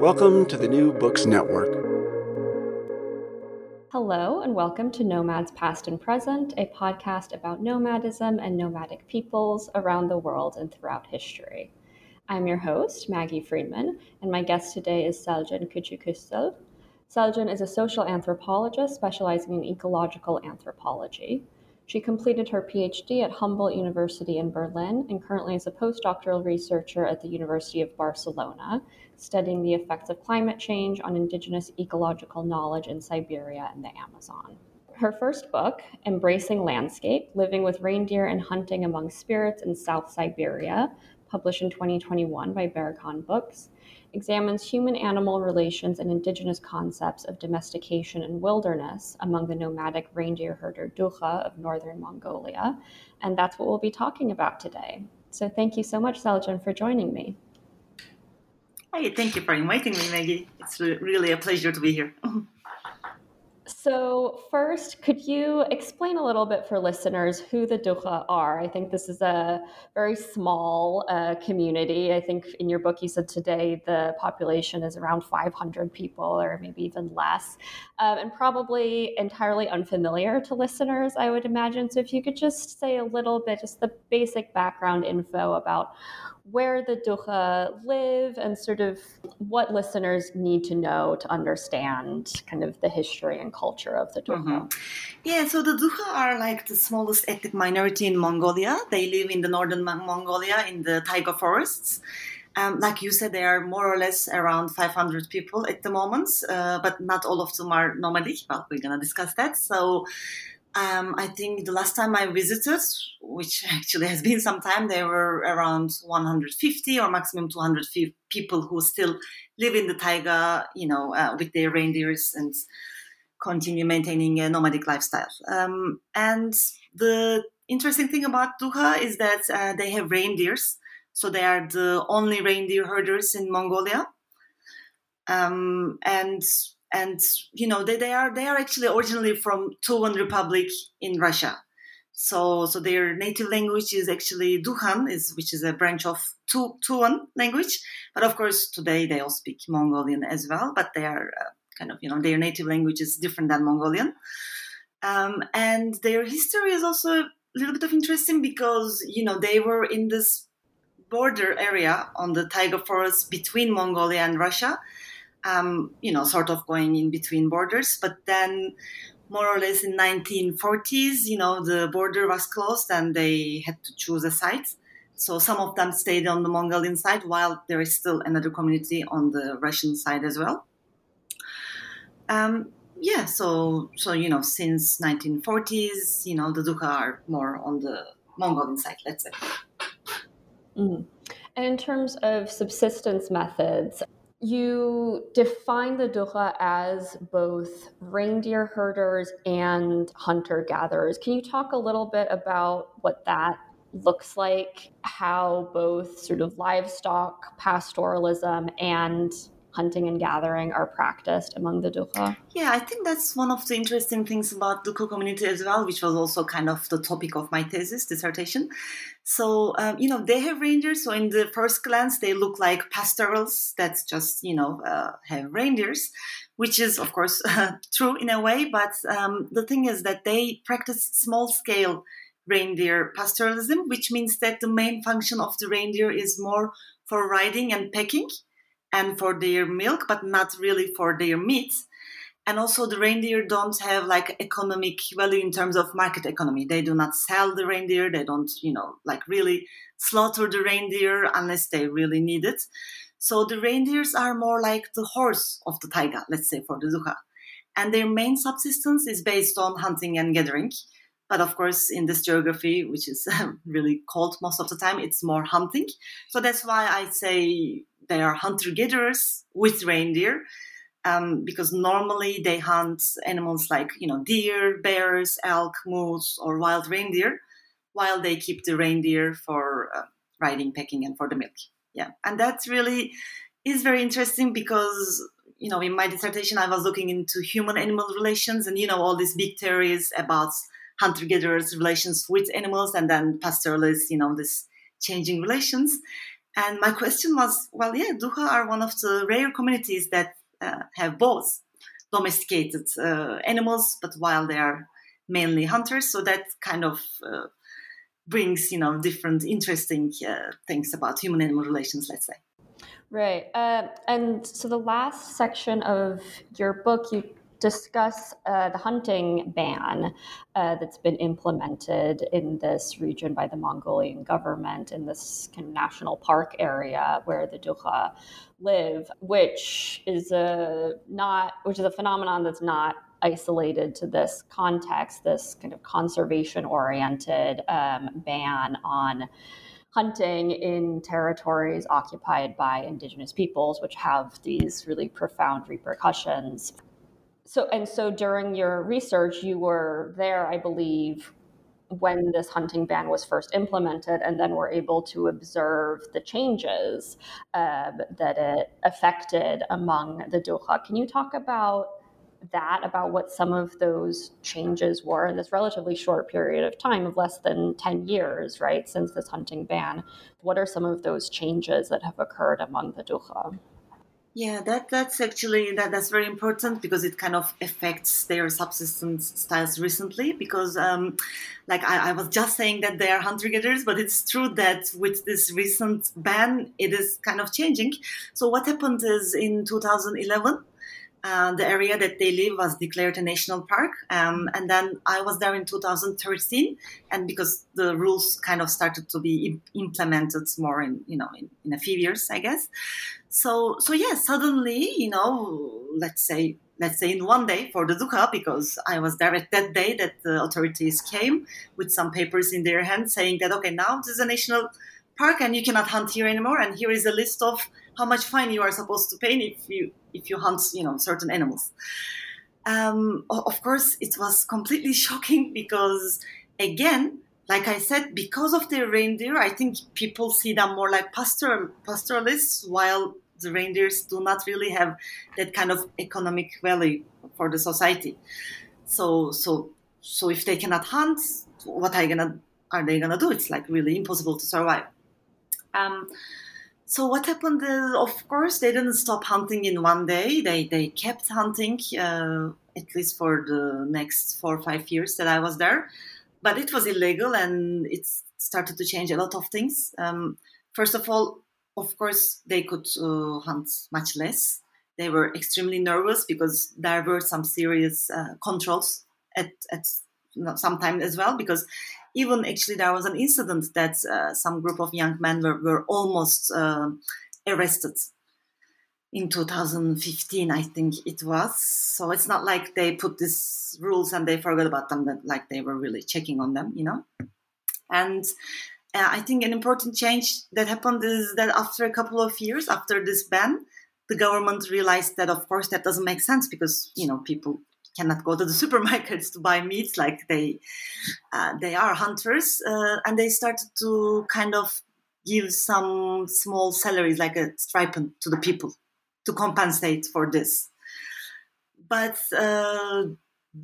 Welcome to the New Books Network. Hello, and welcome to Nomads Past and Present, a podcast about nomadism and nomadic peoples around the world and throughout history. I'm your host, Maggie Freeman, and my guest today is Selcen Küçüküstel. Selcen is a social anthropologist specializing in ecological anthropology. She completed her PhD at Humboldt University in Berlin and currently is a postdoctoral researcher at the University of Barcelona, studying the effects of climate change on indigenous ecological knowledge in Siberia and the Amazon. Her first book, Embracing Landscape Living with Reindeer and Hunting Among Spirits in South Siberia, published in 2021 by Berghahn Books, examines human animal relations and indigenous concepts of domestication and wilderness among the nomadic reindeer herder Dukha of northern Mongolia. And that's what we'll be talking about today. So thank you so much, Selcen, for joining me. Hey, thank you for inviting me, Maggie. It's really a pleasure to be here. So, first, could you explain a little bit for listeners who the Dukha are? I think this is a very small uh, community. I think in your book you said today the population is around 500 people or maybe even less, um, and probably entirely unfamiliar to listeners, I would imagine. So, if you could just say a little bit, just the basic background info about where the Dukha live and sort of what listeners need to know to understand kind of the history and culture of the Dukha. Mm-hmm. Yeah, so the Dukha are like the smallest ethnic minority in Mongolia. They live in the northern Mongolia in the taiga forests. Um, like you said, there are more or less around 500 people at the moment, uh, but not all of them are nomadic. But we're gonna discuss that. So um, I think the last time I visited, which actually has been some time, there were around 150 or maximum 200 people who still live in the taiga, you know, uh, with their reindeers and continue maintaining a nomadic lifestyle. Um, and the interesting thing about Dukha is that uh, they have reindeers. So they are the only reindeer herders in Mongolia. Um, and and you know they, they are they are actually originally from Tuvan Republic in Russia. So so their native language is actually Dukhan, is which is a branch of tu, Tuvan language. But of course today they all speak Mongolian as well. But they are uh, kind of you know their native language is different than Mongolian. Um, and their history is also a little bit of interesting because you know they were in this border area on the taiga forest between Mongolia and Russia um, you know, sort of going in between borders. But then, more or less in 1940s, you know, the border was closed and they had to choose a site. So some of them stayed on the Mongolian side, while there is still another community on the Russian side as well. Um, yeah, so so you know, since 1940s, you know, the Dukha are more on the Mongolian side, let's say. Mm. And in terms of subsistence methods, you define the Dukha as both reindeer herders and hunter gatherers. Can you talk a little bit about what that looks like, how both sort of livestock pastoralism and hunting and gathering are practiced among the Dukha? Yeah, I think that's one of the interesting things about Dukha community as well, which was also kind of the topic of my thesis dissertation. So, um, you know, they have reindeers. So, in the first glance, they look like pastorals that just, you know, uh, have reindeers, which is, of course, true in a way. But um, the thing is that they practice small scale reindeer pastoralism, which means that the main function of the reindeer is more for riding and pecking and for their milk, but not really for their meat. And also, the reindeer don't have like economic value in terms of market economy. They do not sell the reindeer. They don't, you know, like really slaughter the reindeer unless they really need it. So the reindeers are more like the horse of the taiga, let's say for the Dukha. And their main subsistence is based on hunting and gathering. But of course, in this geography, which is really cold most of the time, it's more hunting. So that's why I say they are hunter gatherers with reindeer. Um, because normally they hunt animals like you know deer, bears, elk, moose, or wild reindeer, while they keep the reindeer for uh, riding, pecking, and for the milk. Yeah, and that really is very interesting because you know in my dissertation I was looking into human-animal relations, and you know all these big theories about hunter-gatherers' relations with animals, and then pastoralists, you know, this changing relations. And my question was, well, yeah, Dukha are one of the rare communities that uh, have both domesticated uh, animals, but while they are mainly hunters, so that kind of uh, brings, you know, different interesting uh, things about human-animal relations, let's say. Right. Uh, and so the last section of your book, you discuss uh, the hunting ban uh, that's been implemented in this region by the Mongolian government in this kind of national park area where the Dukha live, which is a not which is a phenomenon that's not isolated to this context, this kind of conservation oriented um, ban on hunting in territories occupied by indigenous peoples, which have these really profound repercussions so and so during your research you were there i believe when this hunting ban was first implemented and then were able to observe the changes uh, that it affected among the Dukha. Can you talk about that, about what some of those changes were in this relatively short period of time of less than 10 years, right, since this hunting ban? What are some of those changes that have occurred among the Dukha? Yeah, that that's actually that that's very important because it kind of affects their subsistence styles recently. Because, um, like I, I was just saying that they are hunter gatherers, but it's true that with this recent ban, it is kind of changing. So what happened is in 2011 uh, the area that they live was declared a national park. Um, and then I was there in 2013, and because the rules kind of started to be implemented more in you know in, in a few years, I guess. So so yeah, suddenly you know, let's say let's say in one day for the Dukha, because I was there at that day that the authorities came with some papers in their hand saying that okay, now this is a national park and you cannot hunt here anymore, and here is a list of how much fine you are supposed to pay if you if you hunt you know certain animals. Um, of course, it was completely shocking because again, like I said, because of the reindeer, I think people see them more like pastoral pastoralists, while the reindeers do not really have that kind of economic value for the society. So so so if they cannot hunt, what are gonna are they gonna do? It's like really impossible to survive. Um, so what happened is, of course, they didn't stop hunting in one day. They they kept hunting uh, at least for the next four or five years that I was there, but it was illegal and it started to change a lot of things. Um, first of all, of course, they could uh, hunt much less. They were extremely nervous because there were some serious uh, controls at at some time as well because even actually there was an incident that uh, some group of young men were, were almost uh, arrested in 2015 i think it was so it's not like they put these rules and they forgot about them like they were really checking on them you know and uh, i think an important change that happened is that after a couple of years after this ban the government realized that of course that doesn't make sense because you know people cannot go to the supermarkets to buy meat like they uh, they are hunters. Uh, and they started to kind of give some small salaries like a stipend to the people to compensate for this. But uh,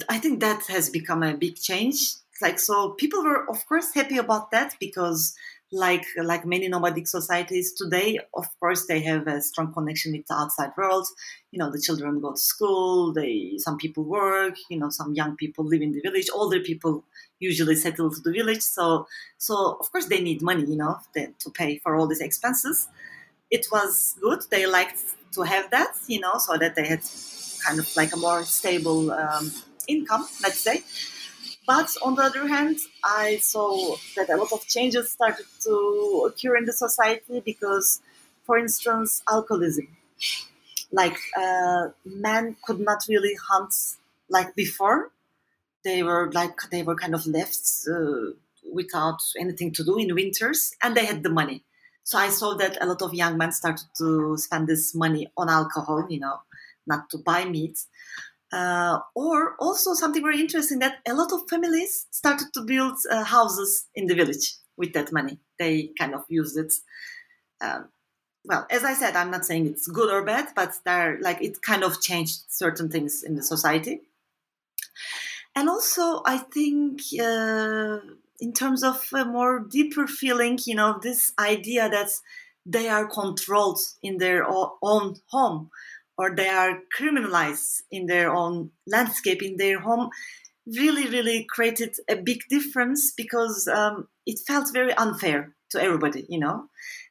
i think that has become a big change like so people were of course happy about that because like like many nomadic societies today of course they have a strong connection with the outside world. You know the children go to school they some people work you know some young people live in the village older people usually settle to the village. So so of course they need money you know to pay for all these expenses. It was good they liked to have that you know so that they had kind of like a more stable um, income let's say but on the other hand, I saw that a lot of changes started to occur in the society because, for instance, alcoholism. Like uh, men could not really hunt like before. They were like they were kind of left uh, without anything to do in winters, and they had the money. So I saw that a lot of young men started to spend this money on alcohol, you know, not to buy meat. Uh, or also something very interesting that a lot of families started to build uh, houses in the village with that money. They kind of used it. Um, well, as I said, I'm not saying it's good or bad, but there, like, it kind of changed certain things in the society. And also, I think uh, in terms of a more deeper feeling, you know, this idea that they are controlled in their own home or they are criminalized in their own landscape, in their home, really, really created a big difference because um, it felt very unfair to everybody, you know.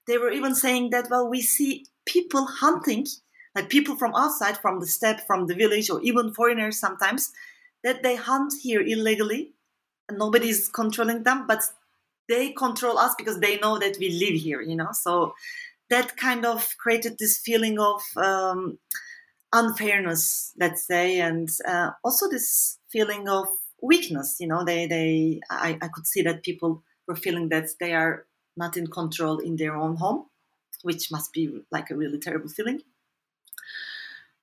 They were even saying that, well, we see people hunting, like people from outside, from the steppe, from the village, or even foreigners sometimes, that they hunt here illegally and nobody's controlling them, but they control us because they know that we live here, you know. So that kind of created this feeling of um, unfairness, let's say, and uh, also this feeling of weakness. You know, they they I, I could see that people were feeling that they are not in control in their own home, which must be like a really terrible feeling.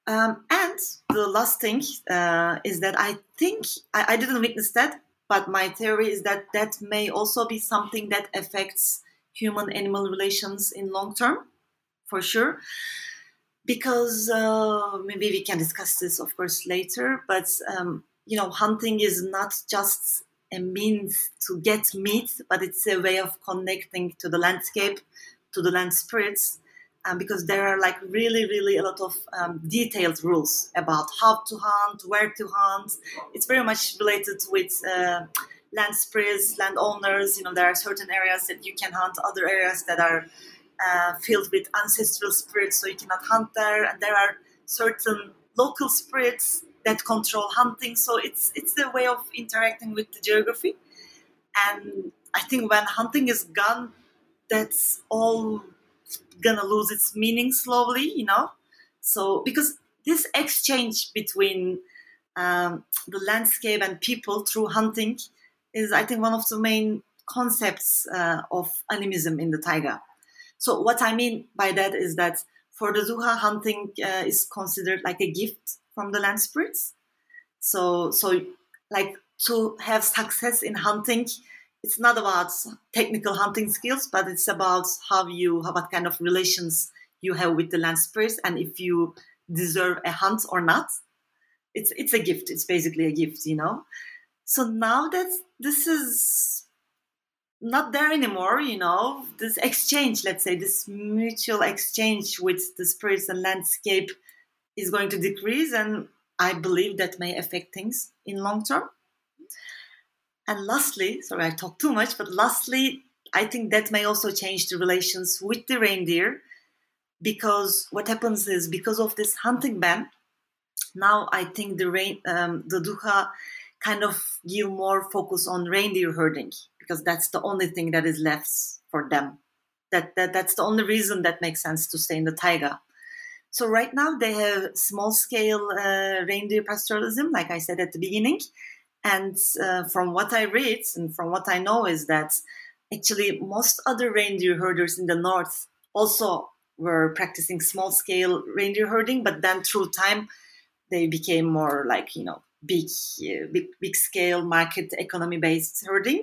Um, and the last thing uh, is that I think I, I, didn't witness that, but my theory is that that may also be something that affects human animal relations in long term, for sure. Because uh, maybe we can discuss this, of course, later. But um, you know, hunting is not just a means to get meat, but it's a way of connecting to the landscape, to the land spirits, um, because there are like really, really a lot of um, detailed rules about how to hunt, where to hunt. It's very much related with uh, land spirits, landowners. You know, there are certain areas that you can hunt, other areas that are uh, filled with ancestral spirits, so you cannot hunt there. And there are certain local spirits that control hunting. So it's it's a way of interacting with the geography. And I think when hunting is gone, that's all gonna lose its meaning slowly. You know, so because this exchange between um, the landscape and people through hunting is, I think, one of the main concepts uh, of animism in the taiga. So, what I mean by that is that for the Dukha, hunting uh, is considered like a gift from the land spirits. So, so like to have success in hunting, it's not about technical hunting skills, but it's about how you, how, what kind of relations you have with the land spirits, and if you deserve a hunt or not. It's it's a gift. It's basically a gift, you know. So now that this is not there anymore, you know, this exchange, let's say, this mutual exchange with the spirits and landscape is going to decrease, and I believe that may affect things in long term. And lastly, sorry, I talk too much, but lastly, I think that may also change the relations with the reindeer because what happens is because of this hunting ban, now I think the rain, um, the Dukha kind of give more focus on reindeer herding because that's the only thing that is left for them. That, that that's the only reason that makes sense to stay in the taiga. So right now they have small scale uh, reindeer pastoralism, like I said at the beginning. And uh, from what I read and from what I know is that actually most other reindeer herders in the north also were practicing small scale reindeer herding, but then through time they became more like you know big, uh, big, big scale market economy based herding.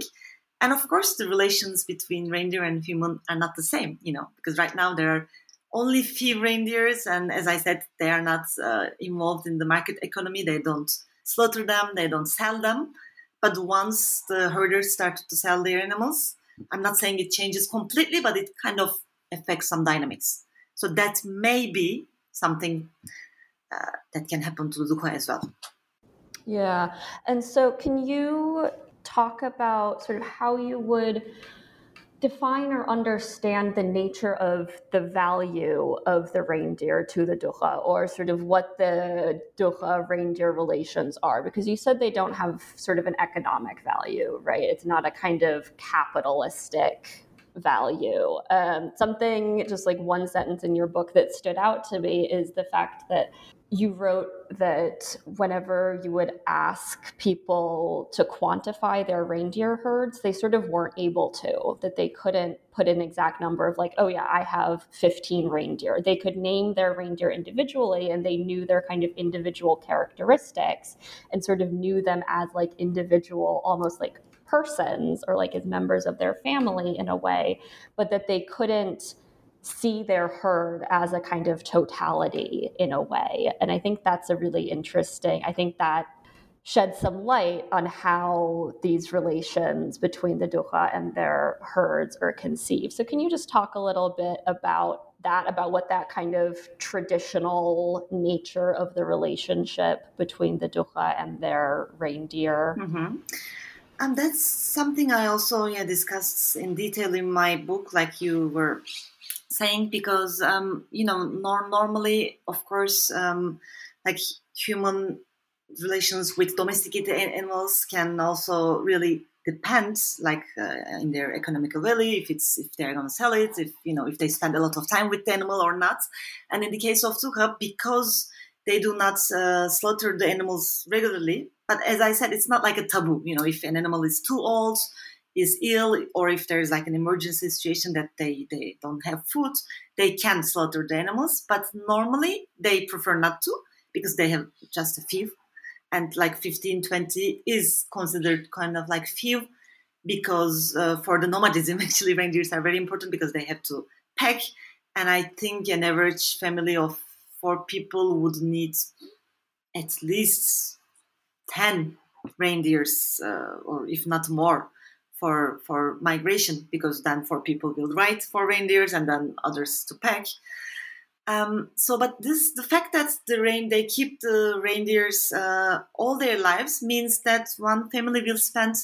And of course, the relations between reindeer and human are not the same, you know, because right now there are only few reindeers, and as I said, they are not uh, involved in the market economy. They don't slaughter them, they don't sell them. But once the herders started to sell their animals, I'm not saying it changes completely, but it kind of affects some dynamics. So that may be something uh, that can happen to Dukha as well. Yeah. And so, can you talk about sort of how you would define or understand the nature of the value of the reindeer to the Dukha or sort of what the Dukha reindeer relations are? Because you said they don't have sort of an economic value, right? It's not a kind of capitalistic value. Um, something just like one sentence in your book that stood out to me is the fact that you wrote that whenever you would ask people to quantify their reindeer herds, they sort of weren't able to, that they couldn't put an exact number of like, oh yeah, I have 15 reindeer. They could name their reindeer individually and they knew their kind of individual characteristics and sort of knew them as like individual, almost like persons or like as members of their family in a way, but that they couldn't see their herd as a kind of totality in a way. And I think that's a really interesting, I think that sheds some light on how these relations between the Dukha and their herds are conceived. So, can you just talk a little bit about that, about what that kind of traditional nature of the relationship between the Dukha and their reindeer? Mm-hmm. And that's something I also yeah discussed in detail in my book, like you were saying because um, you know nor- normally of course um, like human relations with domesticated animals can also really depend like uh, in their economical value if it's if they're going to sell it if you know if they spend a lot of time with the animal or not. And in the case of Dukha because they do not uh, slaughter the animals regularly but as i said it's not like a taboo you know if an animal is too old is ill or if there's like an emergency situation that they, they don't have food, they can slaughter the animals. But normally they prefer not to because they have just a few. And like 15, 20 is considered kind of like few because uh, for the nomadism, actually, reindeers are very important because they have to pack. And I think an average family of four people would need at least 10 reindeers, uh, or if not more, for for migration because then four people will ride for reindeers and then others to pack. Um, so, but this the fact that the rain they keep the reindeers uh, all their lives means that one family will spend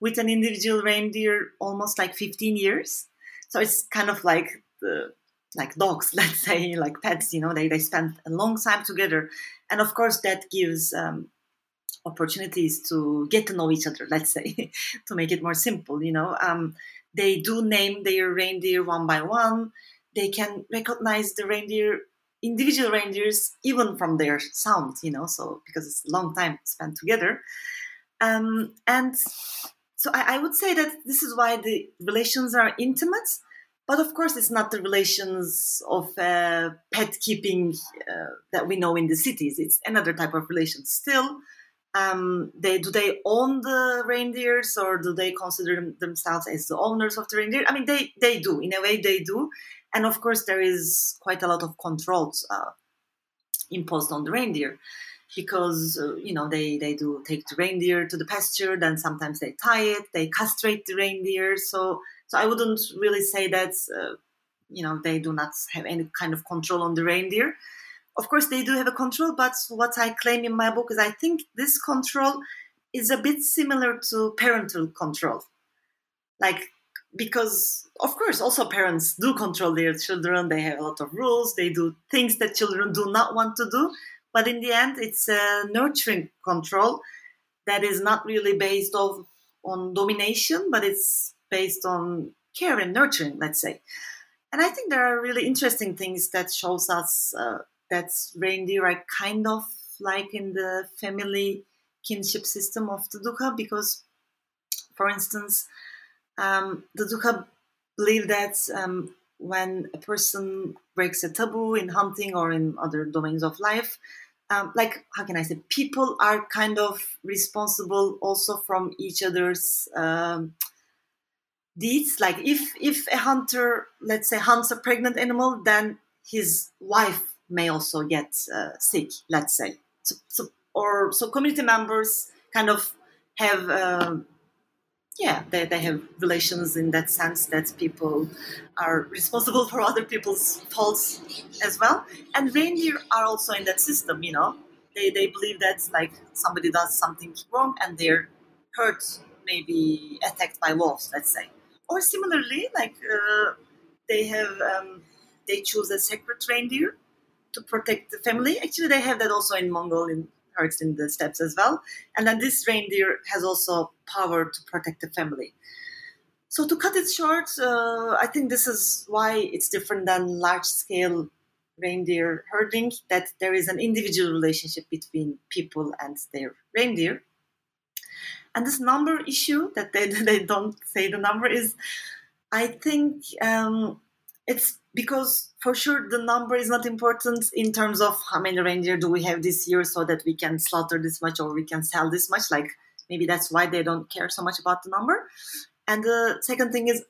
with an individual reindeer almost like 15 years. So it's kind of like the like dogs, let's say, like pets. You know, they they spend a long time together, and of course that gives um, opportunities to get to know each other let's say to make it more simple you know? Um, they do name their reindeer one by one. They can recognize the reindeer individual reindeers even from their sound you know? So because it's a long time spent together. Um, and so I, I would say that this is why the relations are intimate but of course it's not the relations of uh, pet keeping uh, that we know in the cities. It's another type of relation still um, they do they own the reindeers or do they consider themselves as the owners of the reindeer? I mean, they they do in a way they do, and of course there is quite a lot of controls uh, imposed on the reindeer because uh, you know they they do take the reindeer to the pasture, then sometimes they tie it, they castrate the reindeer. So so I wouldn't really say that uh, you know they do not have any kind of control on the reindeer of course they do have a control but what i claim in my book is i think this control is a bit similar to parental control. Like because of course also parents do control their children. They have a lot of rules. They do things that children do not want to do. But in the end it's a nurturing control that is not really based off on domination but it's based on care and nurturing let's say. And i think there are really interesting things that shows us uh, that's reindeer are kind of like in the family kinship system of the Dukha because, for instance, um, the Dukha believe that um, when a person breaks a taboo in hunting or in other domains of life, um, like how can I say, people are kind of responsible also from each other's um, deeds. Like if if a hunter, let's say, hunts a pregnant animal, then his wife may also get uh, sick. Let's say, so, so, or so community members kind of have. Um, yeah, they, they have relations in that sense that people are responsible for other people's faults as well. And reindeer are also in that system, you know. They, they believe that like somebody does something wrong and they're hurt, maybe attacked by wolves, let's say. Or similarly, like uh, they have, um, they choose a sacred reindeer to protect the family. Actually, they have that also in Mongol, in herds in the steppes as well. And then this reindeer has also power to protect the family. So to cut it short, uh, I think this is why it's different than large scale reindeer herding, that there is an individual relationship between people and their reindeer. And this number issue that they, they don't say the number is, I think um, it's because for sure the number is not important in terms of how many reindeer do we have this year so that we can slaughter this much or we can sell this much. Like maybe that's why they don't care so much about the number. And the second thing is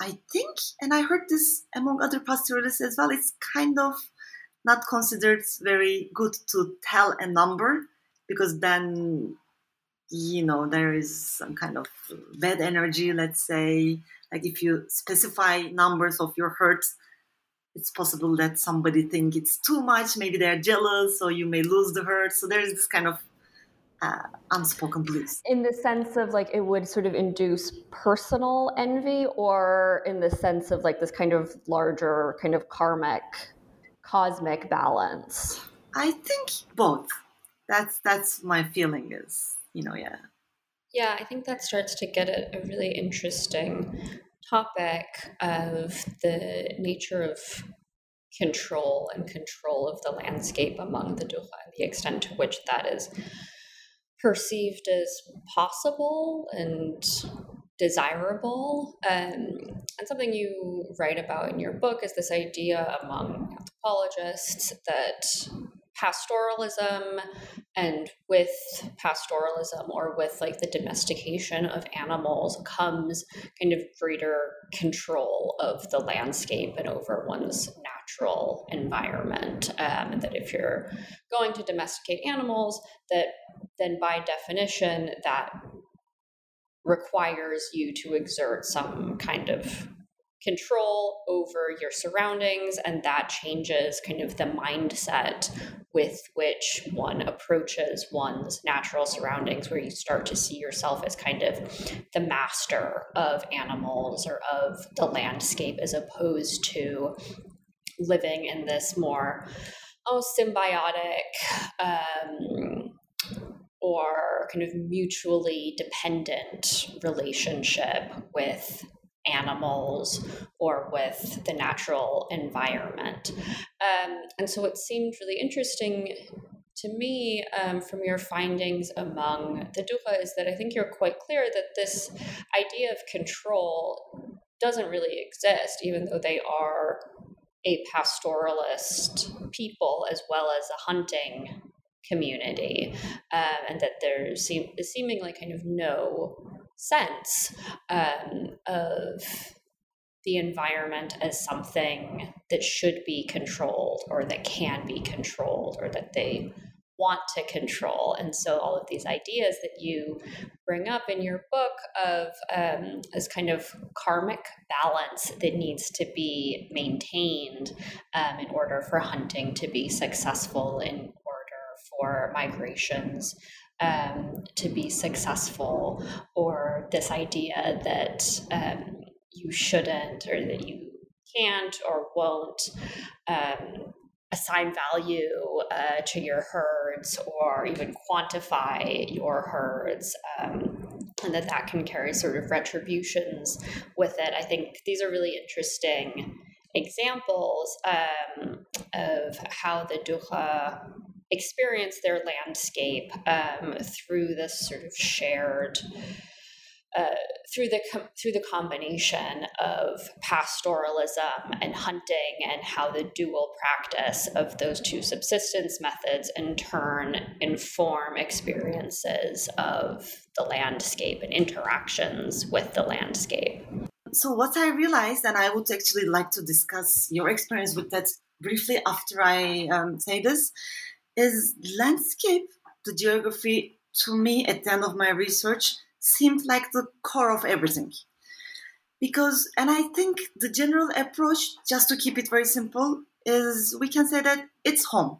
i think and i heard this among other pastoralists as well it's kind of not considered very good to tell a number because then you know there is some kind of bad energy let's say like if you specify numbers of your herds it's possible that somebody think it's too much maybe they're jealous or you may lose the herd so there's this kind of uh, unspoken blues in the sense of like it would sort of induce personal envy or in the sense of like this kind of larger kind of karmic cosmic balance? I think both. That's that's my feeling is you know yeah yeah i think that starts to get at a really interesting topic of the nature of control and control of the landscape among the Dukha and the extent to which that is perceived as possible and desirable. Um, and something you write about in your book is this idea among anthropologists that pastoralism and with pastoralism or with like the domestication of animals comes kind of greater control of the landscape and over one's natural environment um, and that if you're going to domesticate animals that then by definition that requires you to exert some kind of control over your surroundings, and that changes kind of the mindset with which one approaches one's natural surroundings, where you start to see yourself as kind of the master of animals or of the landscape, as opposed to living in this more oh symbiotic um, or kind of mutually dependent relationship with animals or with the natural environment. Um, and so it seemed really interesting to me um, from your findings among the Dukha is that I think you're quite clear that this idea of control doesn't really exist, even though they are a pastoralist people as well as a hunting community, um, and that there seem, seemingly kind of no sense um, of the environment as something that should be controlled or that can be controlled or that they want to control. And so, all of these ideas that you bring up in your book of um, this kind of karmic balance that needs to be maintained um, in order for hunting to be successful, in order for migrations um, to be successful, or this idea that um, you shouldn't or that you can't or won't um, assign value uh, to your herds or even quantify your herds. Um, and that that can carry sort of retributions with it. I think these are really interesting examples um, of how the Dukha experience their landscape um, through this sort of shared uh, through the through the combination of pastoralism and hunting and how the dual practice of those two subsistence methods in turn inform experiences of the landscape and interactions with the landscape. So what i realized and i would actually like to discuss your experience with that briefly after i um, say this is landscape the geography to me at the end of my research seemed like the core of everything. Because, and I think the general approach, just to keep it very simple, is we can say that it's home.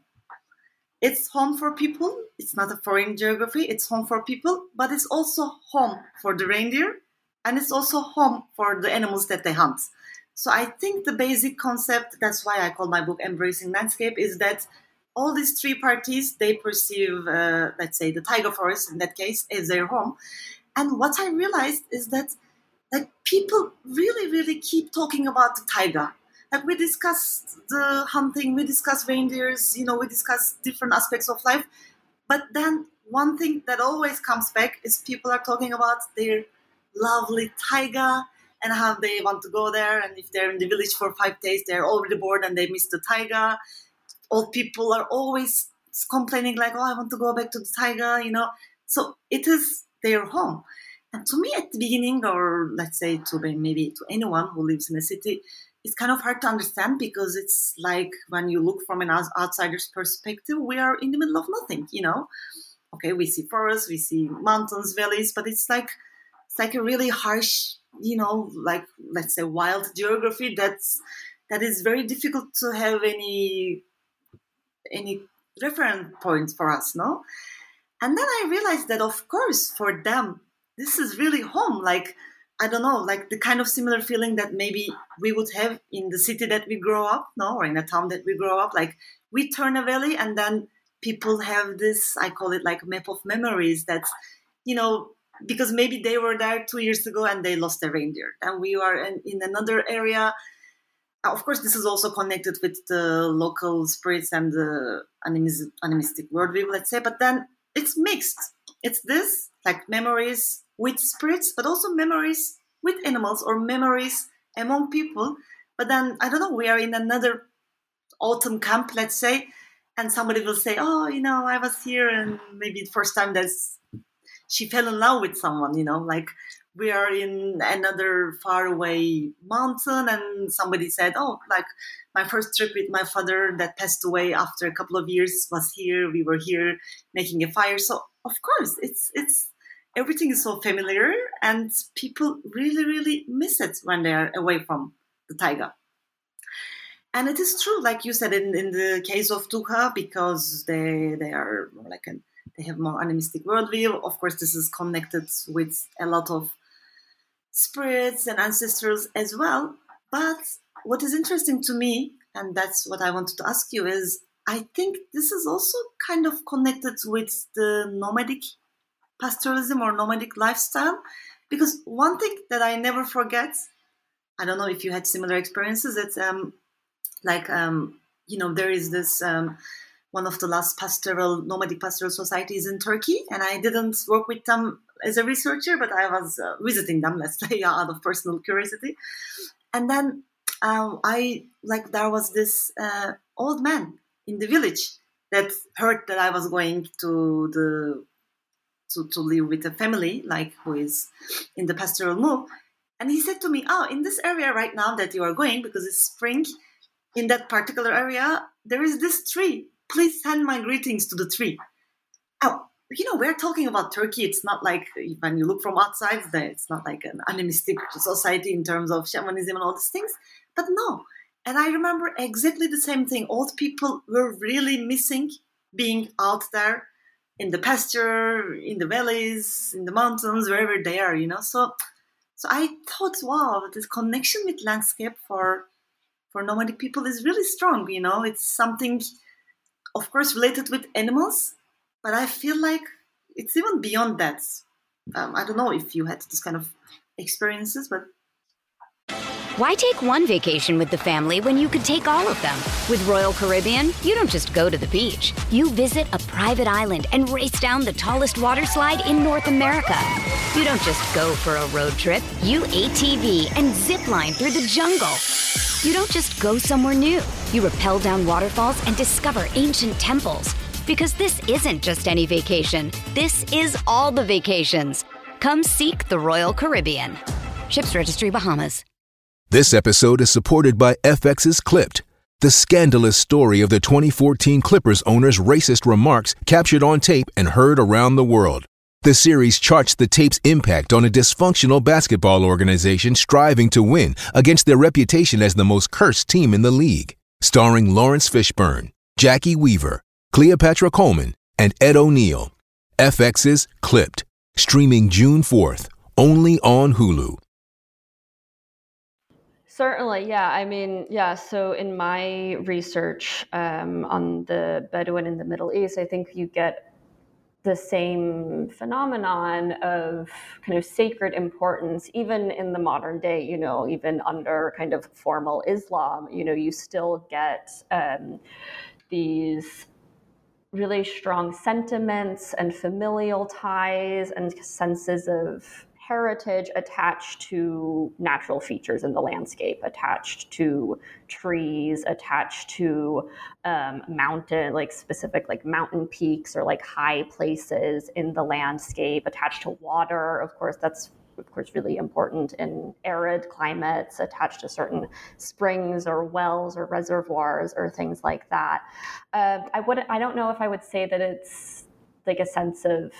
It's home for people. It's not a foreign geography. It's home for people, but it's also home for the reindeer, and it's also home for the animals that they hunt. So I think the basic concept, that's why I call my book Embracing Landscape, is that all these three parties, they perceive, uh, let's say, the taiga forest in that case, as their home. And what I realized is that like people really, really keep talking about the taiga. Like we discuss the hunting, we discuss reindeers, you know, we discuss different aspects of life. But then one thing that always comes back is people are talking about their lovely taiga and how they want to go there. And if they're in the village for five days, they're already bored and they miss the taiga. Old people are always complaining like, "Oh, I want to go back to the taiga," you know. So it is their home. And to me, at the beginning, or let's say to maybe to anyone who lives in a city, it's kind of hard to understand because it's like when you look from an outsider's perspective, we are in the middle of nothing, you know. Okay, we see forests, we see mountains, valleys, but it's like it's like a really harsh, you know, like let's say wild geography that's that is very difficult to have any any reference points for us, no? And then I realized that, of course, for them, this is really home. Like, I don't know, like the kind of similar feeling that maybe we would have in the city that we grow up, no, or in a town that we grow up. Like, we turn a valley and then people have this, I call it like map of memories that's, you know, because maybe they were there two years ago and they lost their reindeer. And we are in, in another area. Uh, of course, this is also connected with the local spirits and the animistic worldview, let's say. But then it's mixed. It's this like memories with spirits, but also memories with animals or memories among people. But then I don't know, we are in another autumn camp, let's say, and somebody will say, "Oh, you know, I was here, and maybe the first time that she fell in love with someone," you know, like we are in another faraway mountain and somebody said oh like my first trip with my father that passed away after a couple of years was here. We were here making a fire. So of course it's it's everything is so familiar and people really really miss it when they are away from the taiga. And it is true like you said in, in the case of Dukha because they they are like an they have more animistic worldview. Of course, this is connected with a lot of spirits and ancestors as well. But what is interesting to me, and that's what I wanted to ask you, is I think this is also kind of connected with the nomadic pastoralism or nomadic lifestyle. Because one thing that I never forget, I don't know if you had similar experiences, it's um, like, um, you know, there is this. Um, one of the last pastoral nomadic pastoral societies in Turkey, and I didn't work with them as a researcher, but I was uh, visiting them, let's say, out of personal curiosity. And then um, I like there was this uh, old man in the village that heard that I was going to the to, to live with a family like who is in the pastoral move and he said to me oh in this area right now that you are going because it's spring in that particular area there is this tree please send my greetings to the tree oh you know, we're talking about Turkey. It's not like when you look from outside, it's not like an animistic society in terms of shamanism and all these things. But no. And I remember exactly the same thing. Old people were really missing being out there in the pasture, in the valleys, in the mountains, wherever they are, you know. So so I thought, wow, this connection with landscape for for nomadic people is really strong, you know. It's something of course related with animals, but I feel like it's even beyond that. Um, I don't know if you had this kind of experiences, but Why take one vacation with the family when you could take all of them? With Royal Caribbean, you don't just go to the beach. You visit a private island and race down the tallest water slide in North America. You don't just go for a road trip. You ATV and zip line through the jungle. You don't just go somewhere new. You rappel down waterfalls and discover ancient temples. Because this isn't just any vacation. This is all the vacations. Come seek the Royal Caribbean. Ships Registry Bahamas. This episode is supported by FX's Clipped, the scandalous story of the 2014 Clippers owner's racist remarks captured on tape and heard around the world. The series charts the tape's impact on a dysfunctional basketball organization striving to win against their reputation as the most cursed team in the league. Starring Laurence Fishburne, Jacki Weaver, Cleopatra Coleman, and Ed O'Neill. FX's Clipped, streaming June 4th, only on Hulu. Certainly, yeah. I mean, yeah. So in my research um, on the Bedouin in the Middle East, I think you get the same phenomenon of kind of sacred importance, even in the modern day. You know, even under kind of formal Islam, you know, you still get um, these really strong sentiments and familial ties and senses of heritage attached to natural features in the landscape, attached to trees, attached to um, mountain, like specific like mountain peaks or like high places in the landscape, attached to water. Of course, that's of course really important in arid climates attached to certain springs or wells or reservoirs or things like that uh, i would i don't know if i would say that it's like a sense of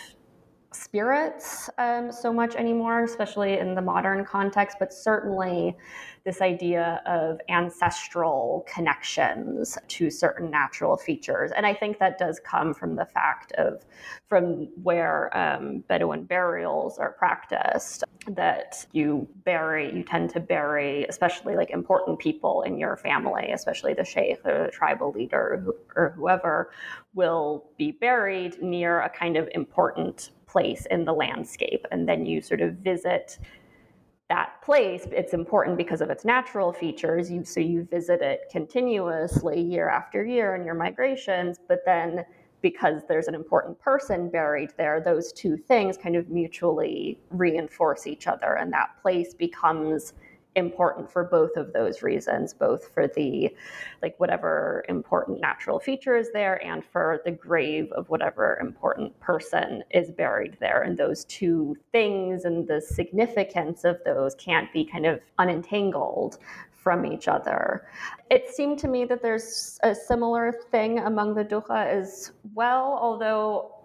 spirits um, so much anymore, especially in the modern context, but certainly this idea of ancestral connections to certain natural features. And I think that does come from the fact of from where um, Bedouin burials are practiced, that you bury, you tend to bury, especially like important people in your family, especially the sheikh or the tribal leader or whoever will be buried near a kind of important place in the landscape. And then you sort of visit that place. It's important because of its natural features. You, so you visit it continuously year after year in your migrations, but then because there's an important person buried there, those two things kind of mutually reinforce each other, and that place becomes important for both of those reasons, both for the like whatever important natural feature is there and for the grave of whatever important person is buried there. And those two things and the significance of those can't be kind of unentangled from each other. It seemed to me that there's a similar thing among the Dukha as well, although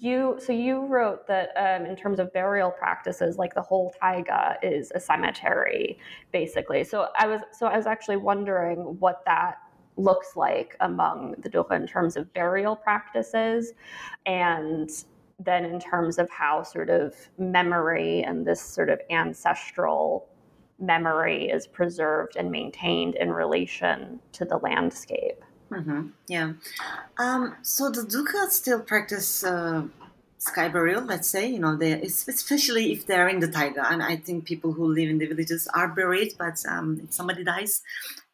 you so you wrote that um, in terms of burial practices like the whole taiga is a cemetery basically. So i was so i was actually wondering what that looks like among the Dukha in terms of burial practices and then in terms of how sort of memory and this sort of ancestral memory is preserved and maintained in relation to the landscape Mm-hmm. Yeah. Um, so the Dukha still practice uh, sky burial, let's say, you know, they, especially if they're in the taiga. And I think people who live in the villages are buried, but um, if somebody dies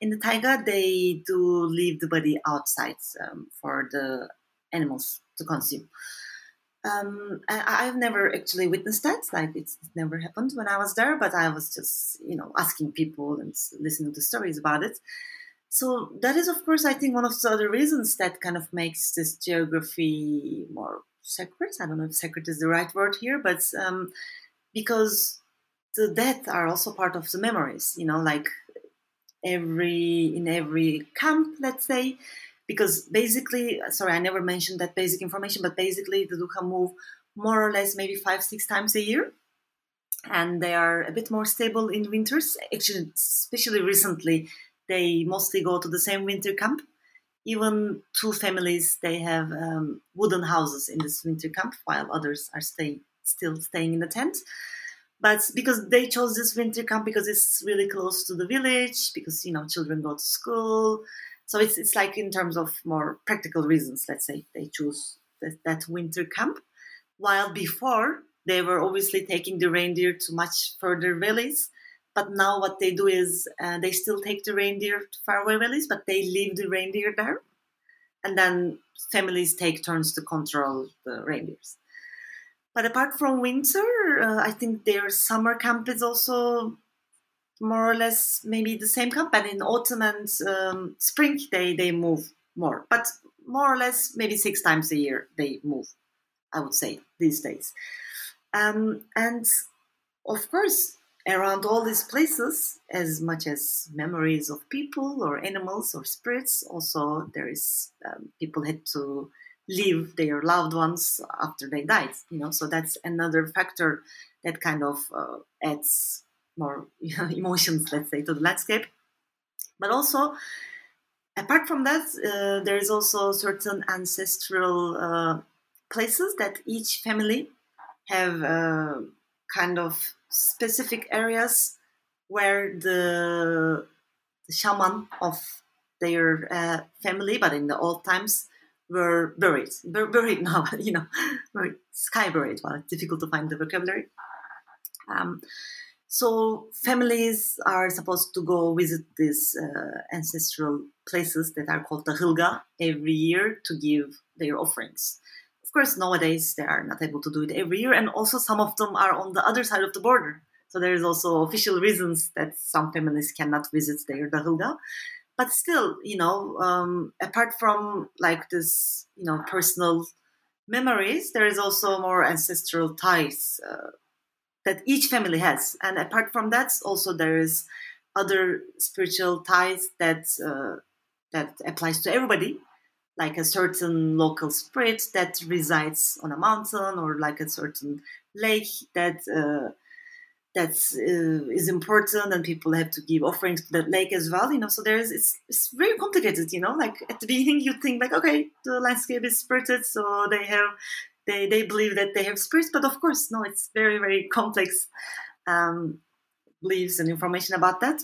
in the taiga, they do leave the body outside um, for the animals to consume. Um, I, have never actually witnessed that. Like it's, it never happened when I was there, but I was just, you know, asking people and listening to stories about it. So that is, of course, I think one of the other reasons that kind of makes this geography more sacred. I don't know if sacred is the right word here, but um, because the dead are also part of the memories. You know, like every in every camp, let's say, because basically, sorry, I never mentioned that basic information, but basically the Dukha move more or less maybe five six times a year and they are a bit more stable in winters actually especially recently they mostly go to the same winter camp. Even two families, they have um, wooden houses in this winter camp, while others are stay, still staying in the tent. But because they chose this winter camp because it's really close to the village, because you know children go to school, so it's it's like in terms of more practical reasons. Let's say they choose that, that winter camp, while before they were obviously taking the reindeer to much further valleys But now what they do is uh, they still take the reindeer to faraway valleys, but they leave the reindeer there, and then families take turns to control the reindeers. But apart from winter, uh, I think their summer camp is also more or less maybe the same camp. And in autumn and um, spring, they they move more, but more or less maybe six times a year they move. I would say these days. Um, and of course, around all these places, as much as memories of people or animals or spirits, also there is um, people had to leave their loved ones after they died. You know, so that's another factor that kind of uh, adds more emotions, let's say, to the landscape. But also, apart from that, uh, there is also certain ancestral uh, places that each family have uh, kind of specific areas where the, the shaman of their uh, family, but in the old times, were buried. Bur- buried now, you know, sky buried. Well, it's difficult to find the vocabulary. Um, so families are supposed to go visit these uh, ancestral places that are called the Hilga every year to give their offerings. Of course, nowadays they are not able to do it every year, and also some of them are on the other side of the border. So there is also official reasons that some families cannot visit their Dahilga. But still, you know, um, apart from like this, you know, personal memories, there is also more ancestral ties uh, that each family has. And apart from that, also there is other spiritual ties that uh, that applies to everybody like a certain local spirit that resides on a mountain or like a certain lake that uh, that's uh, is important and people have to give offerings to that lake as well you know? So there's it's, it's very complicated you know? Like at the beginning you think like okay the landscape is spirited so they have they they believe that they have spirits but of course no it's very very complex um, beliefs and information about that.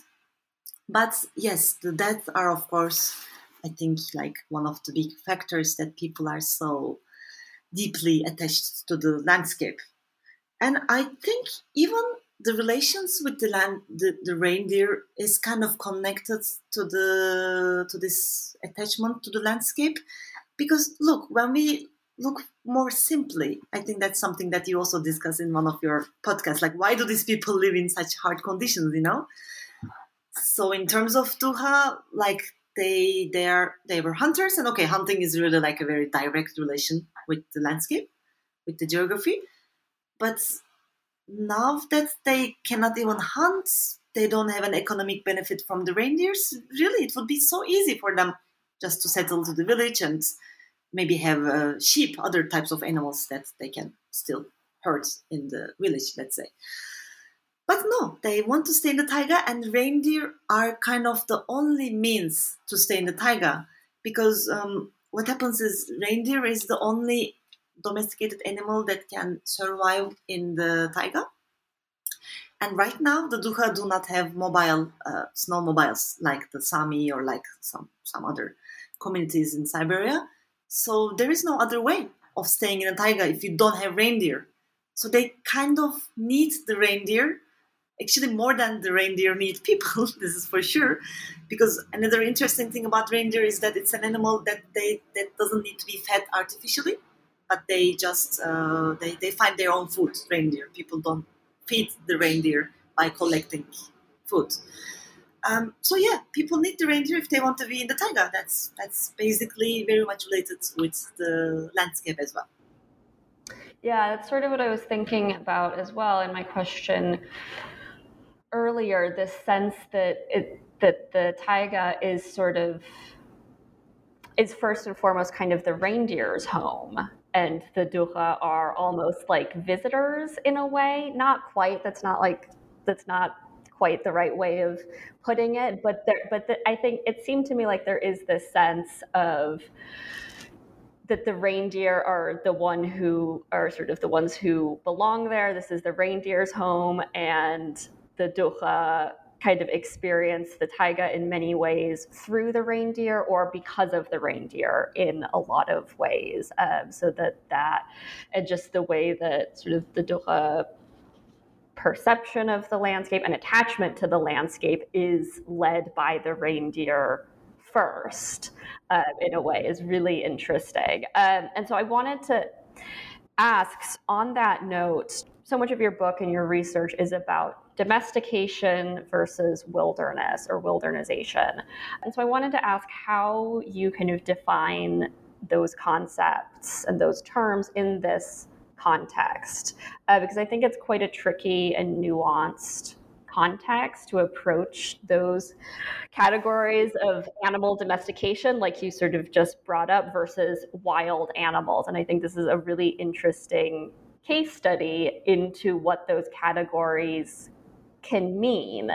But yes the deaths are of course I think like one of the big factors that people are so deeply attached to the landscape. And I think even the relations with the land, the, the reindeer is kind of connected to the to this attachment to the landscape, because look, when we look more simply, I think that's something that you also discuss in one of your podcasts. Like, why do these people live in such hard conditions? You know. So in terms of Dukha, like they they are they were hunters and okay hunting is really like a very direct relation with the landscape with the geography. But now that they cannot even hunt they don't have an economic benefit from the reindeers really it would be so easy for them just to settle to the village and maybe have uh, sheep other types of animals that they can still herd in the village let's say but no, they want to stay in the taiga, and reindeer are kind of the only means to stay in the taiga because um, what happens is reindeer is the only domesticated animal that can survive in the taiga. And right now, the Dukha do not have mobile uh, snowmobiles like the Sami or like some, some other communities in Siberia. So there is no other way of staying in the taiga if you don't have reindeer. So they kind of need the reindeer actually more than the reindeer need people this is for sure because another interesting thing about reindeer is that it's an animal that they that doesn't need to be fed artificially but they just uh, they, they find their own food reindeer. People don't feed the reindeer by collecting food. Um, so yeah people need the reindeer if they want to be in the taiga. That's that's basically very much related with the landscape as well. Yeah, that's sort of what I was thinking about as well in my question earlier this sense that it that the taiga is sort of is first and foremost kind of the reindeer's home and the dukha are almost like visitors in a way. Not quite that's not like that's not quite the right way of putting it but there but the, i think it seemed to me like there is this sense of that the reindeer are the one who are sort of the ones who belong there. This is the reindeer's home and the Dukha kind of experience the taiga in many ways through the reindeer or because of the reindeer in a lot of ways. Um, so that that and just the way that sort of the Dukha perception of the landscape and attachment to the landscape is led by the reindeer first uh, in a way is really interesting um, and so i wanted to ask on that note so much of your book and your research is about domestication versus wilderness or wildernization and so i wanted to ask how you kind of define those concepts and those terms in this context uh, because I think it's quite a tricky and nuanced context to approach those categories of animal domestication, like you sort of just brought up, versus wild animals. And I think this is a really interesting case study into what those categories can mean.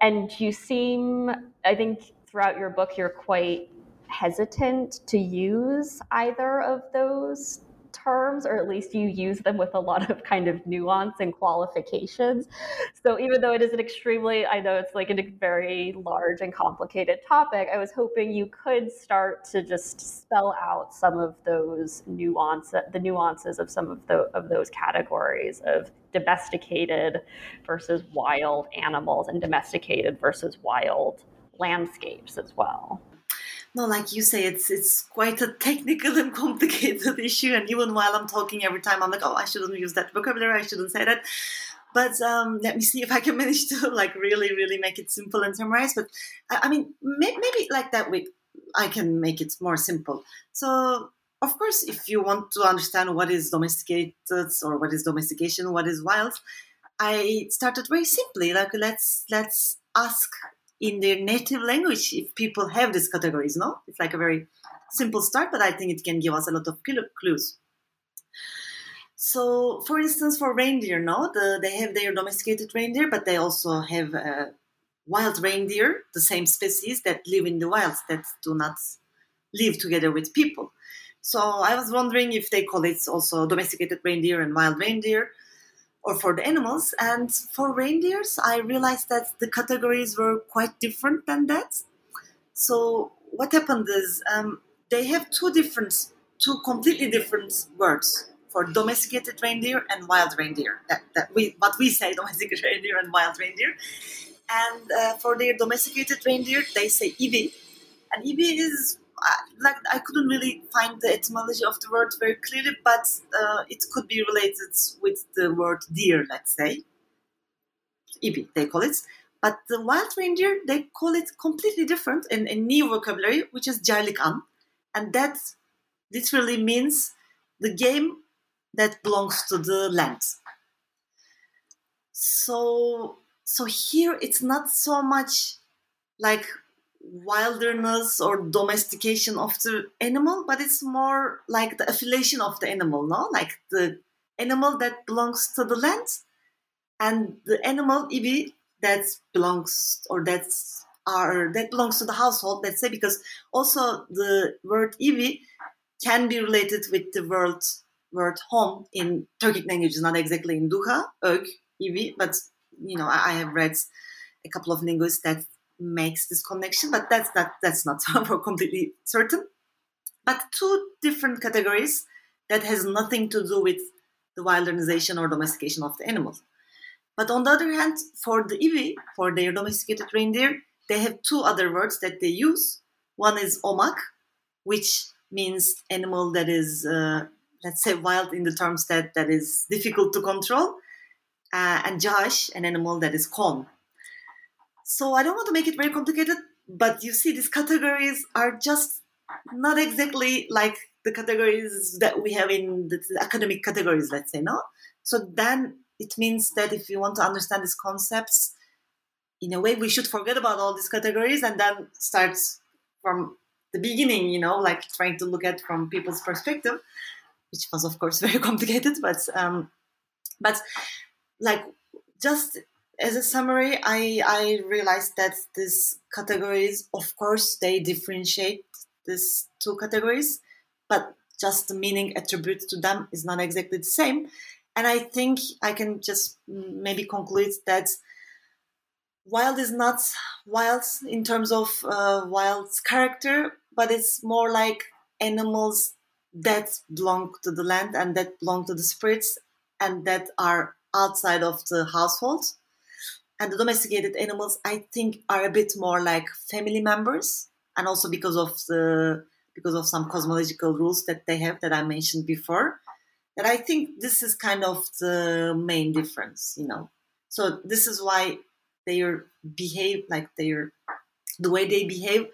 And you seem, I think, throughout your book, you're quite hesitant to use either of those terms, or at least you use them with a lot of kind of nuance and qualifications. So even though it is an extremely, I know it's like a very large and complicated topic, I was hoping you could start to just spell out some of those nuance, the nuances of some of the of those categories of domesticated versus wild animals and domesticated versus wild landscapes as well no, like you say, it's it's quite a technical and complicated issue. And even while I'm talking, every time I'm like, oh, I shouldn't use that vocabulary. I shouldn't say that. But um, let me see if I can manage to like really, really make it simple and summarize. But I mean, maybe like that way, I can make it more simple. So of course, if you want to understand what is domesticated or what is domestication, what is wild, I started very simply. Like let's let's ask in their native language if people have these categories no? It's like a very simple start but i think it can give us a lot of clues. So for instance for reindeer no? The, they have their domesticated reindeer but they also have uh, wild reindeer the same species that live in the wilds that do not live together with people so i was wondering if they call it also domesticated reindeer and wild reindeer or for the animals. And for reindeers, I realized that the categories were quite different than that. So what happened is um, they have two different, two completely different words for domesticated reindeer and wild reindeer. That, that we what we say domesticated reindeer and wild reindeer. And uh, for their domesticated reindeer, they say ibi, and ibi is like I couldn't really find the etymology of the word very clearly, but uh, it could be related with the word deer, let's say. Ibi, they call it. But the wild reindeer, they call it completely different in a new vocabulary, which is jarlikan. And that literally means the game that belongs to the land. So, so here it's not so much like wilderness or domestication of the animal, but it's more like the affiliation of the animal, no? Like the animal that belongs to the land and the animal ibi that belongs or that's are that belongs to the household, let's say, because also the word ibi can be related with the word word home in Turkic languages, not exactly in Dukha, Ög, ibi, but you know, I, I have read a couple of linguists that makes this connection, but that's not that's not completely certain. But two different categories that has nothing to do with the wildernization or domestication of the animals. But on the other hand, for the Iwi, for their domesticated reindeer, they have two other words that they use. One is omak, which means animal that is, uh, let's say, wild in the terms that that is difficult to control, uh, and jash, an animal that is calm. So I don't want to make it very complicated, but you see, these categories are just not exactly like the categories that we have in the academic categories, let's say, no? So then it means that if you want to understand these concepts, in a way, we should forget about all these categories and then start from the beginning, you know, like trying to look at from people's perspective, which was, of course, very complicated, but, um, but like just as a summary, I, I realized that these categories, of course, they differentiate these two categories, but just the meaning attributed to them is not exactly the same. And I think I can just maybe conclude that wild is not wild in terms of uh, wild's character, but it's more like animals that belong to the land and that belong to the spirits and that are outside of the household. And the domesticated animals, I think, are a bit more like family members, and also because of the because of some cosmological rules that they have that I mentioned before. That I think this is kind of the main difference, you know. So this is why they behave like they're the way they behave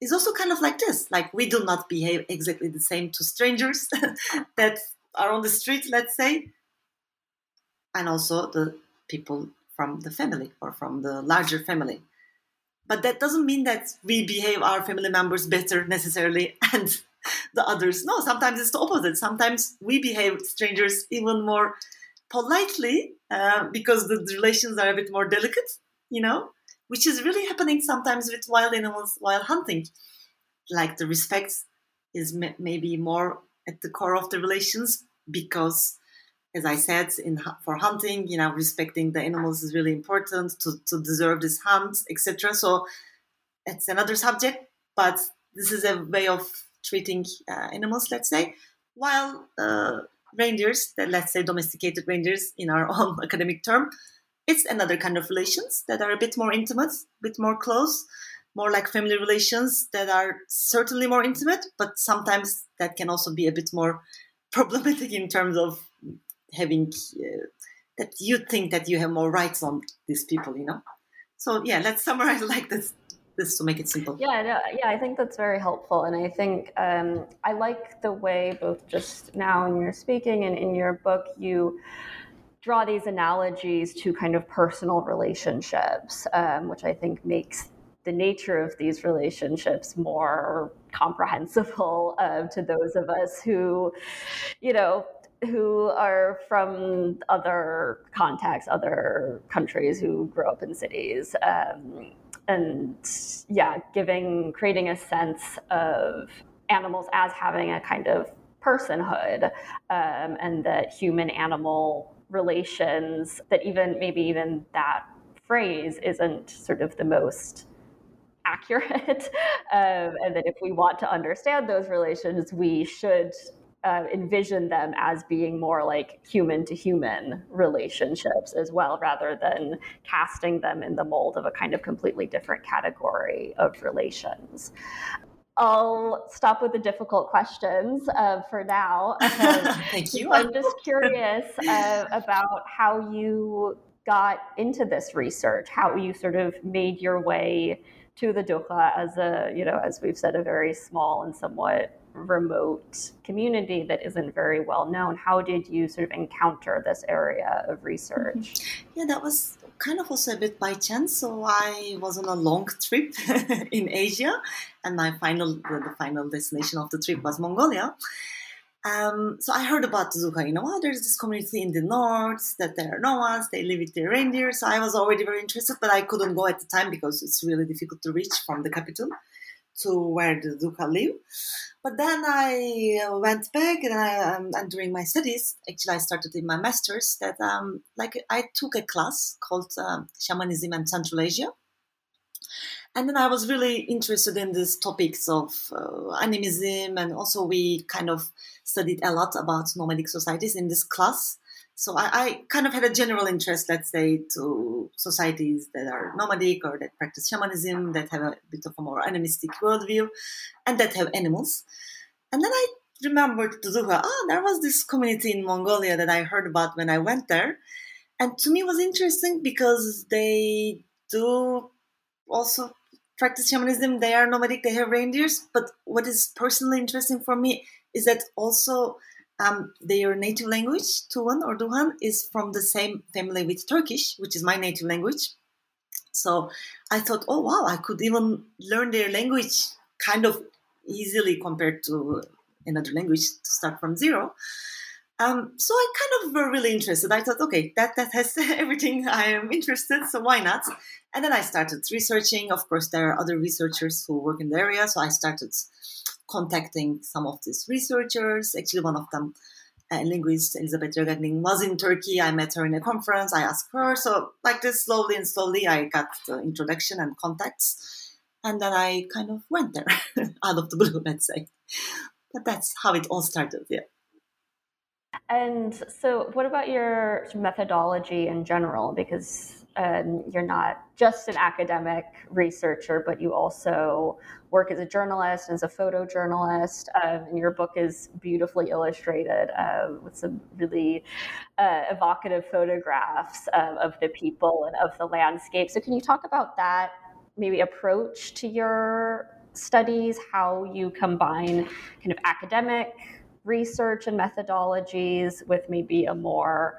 is also kind of like this. Like we do not behave exactly the same to strangers that are on the street, let's say, and also the people from the family or from the larger family. But that doesn't mean that we behave our family members better necessarily and the others. No, sometimes it's the opposite. Sometimes we behave strangers even more politely uh, because the relations are a bit more delicate, you know, which is really happening sometimes with wild animals while hunting. Like the respect is maybe more at the core of the relations because as I said, in for hunting, you know, respecting the animals is really important to, to deserve this hunt, etc. So it's another subject, but this is a way of treating uh, animals, let's say, while uh, reindeers, let's say domesticated reindeers in our own academic term, it's another kind of relations that are a bit more intimate, a bit more close, more like family relations that are certainly more intimate, but sometimes that can also be a bit more problematic in terms of having uh, that you think that you have more rights on these people, you know. So yeah, let's summarize like this this to make it simple. Yeah, no, yeah, I think that's very helpful, and I think um, I like the way both just now in your speaking and in your book you draw these analogies to kind of personal relationships, um, which I think makes the nature of these relationships more comprehensible uh, to those of us who, you know, who are from other contexts, other countries who grow up in cities. Um, and yeah, giving, creating a sense of animals as having a kind of personhood um, and that human animal relations, that even maybe even that phrase isn't sort of the most accurate. um, and that if we want to understand those relations, we should uh, envision them as being more like human to human relationships as well, rather than casting them in the mold of a kind of completely different category of relations. I'll stop with the difficult questions uh, for now. Thank you. I'm just curious uh, about how you got into this research, how you sort of made your way to the Dukha as a, you know, as we've said, a very small and somewhat remote community that isn't very well known. How did you sort of encounter this area of research? Mm-hmm. Yeah, that was kind of also a bit by chance. So I was on a long trip in Asia, and my final the, the, final destination of the trip was Mongolia. Um, so I heard about the Dukha. You know, oh, there's this community in the north that there are nomads. They live with their reindeer. So I was already very interested, but I couldn't go at the time because it's really difficult to reach from the capital to where the Dukha live. But then I uh, went back, and, I, um, and during my studies, actually, I started in my master's. That um, like I took a class called um, Shamanism and Central Asia, and then I was really interested in these topics of uh, animism, and also we kind of studied a lot about nomadic societies in this class. So I, I, kind of had a general interest, let's say, to societies that are nomadic or that practice shamanism, that have a bit of a more animistic worldview, and that have animals. And then I remembered to do, oh, ah, there was this community in Mongolia that I heard about when I went there. And to me was interesting because they do also practice shamanism. They are nomadic, they have reindeers. But what is personally interesting for me is that also um, their native language, Tuvan or Dukhan, is from the same family with Turkish, which is my native language. So I thought, oh wow, I could even learn their language kind of easily compared to another language to start from zero. Um, so I kind of were really interested. I thought, okay, that that has everything I am interested, so why not? And then I started researching. Of course, there are other researchers who work in the area, so I started contacting some of these researchers. Actually, one of them, a linguist, Elizabeth Ragagnin, was in Turkey. I met her in a conference. I asked her. So, like this, slowly and slowly, I got the introduction and contacts. And then I kind of went there out of the blue, let's say. But that's how it all started, yeah. And so, what about your methodology in general? Because um, you're not just an academic researcher, but you also work as a journalist, as a photojournalist, um, and your book is beautifully illustrated uh, with some really uh, evocative photographs um, of the people and of the landscape. So, can you talk about that maybe approach to your studies, how you combine kind of academic research and methodologies with maybe a more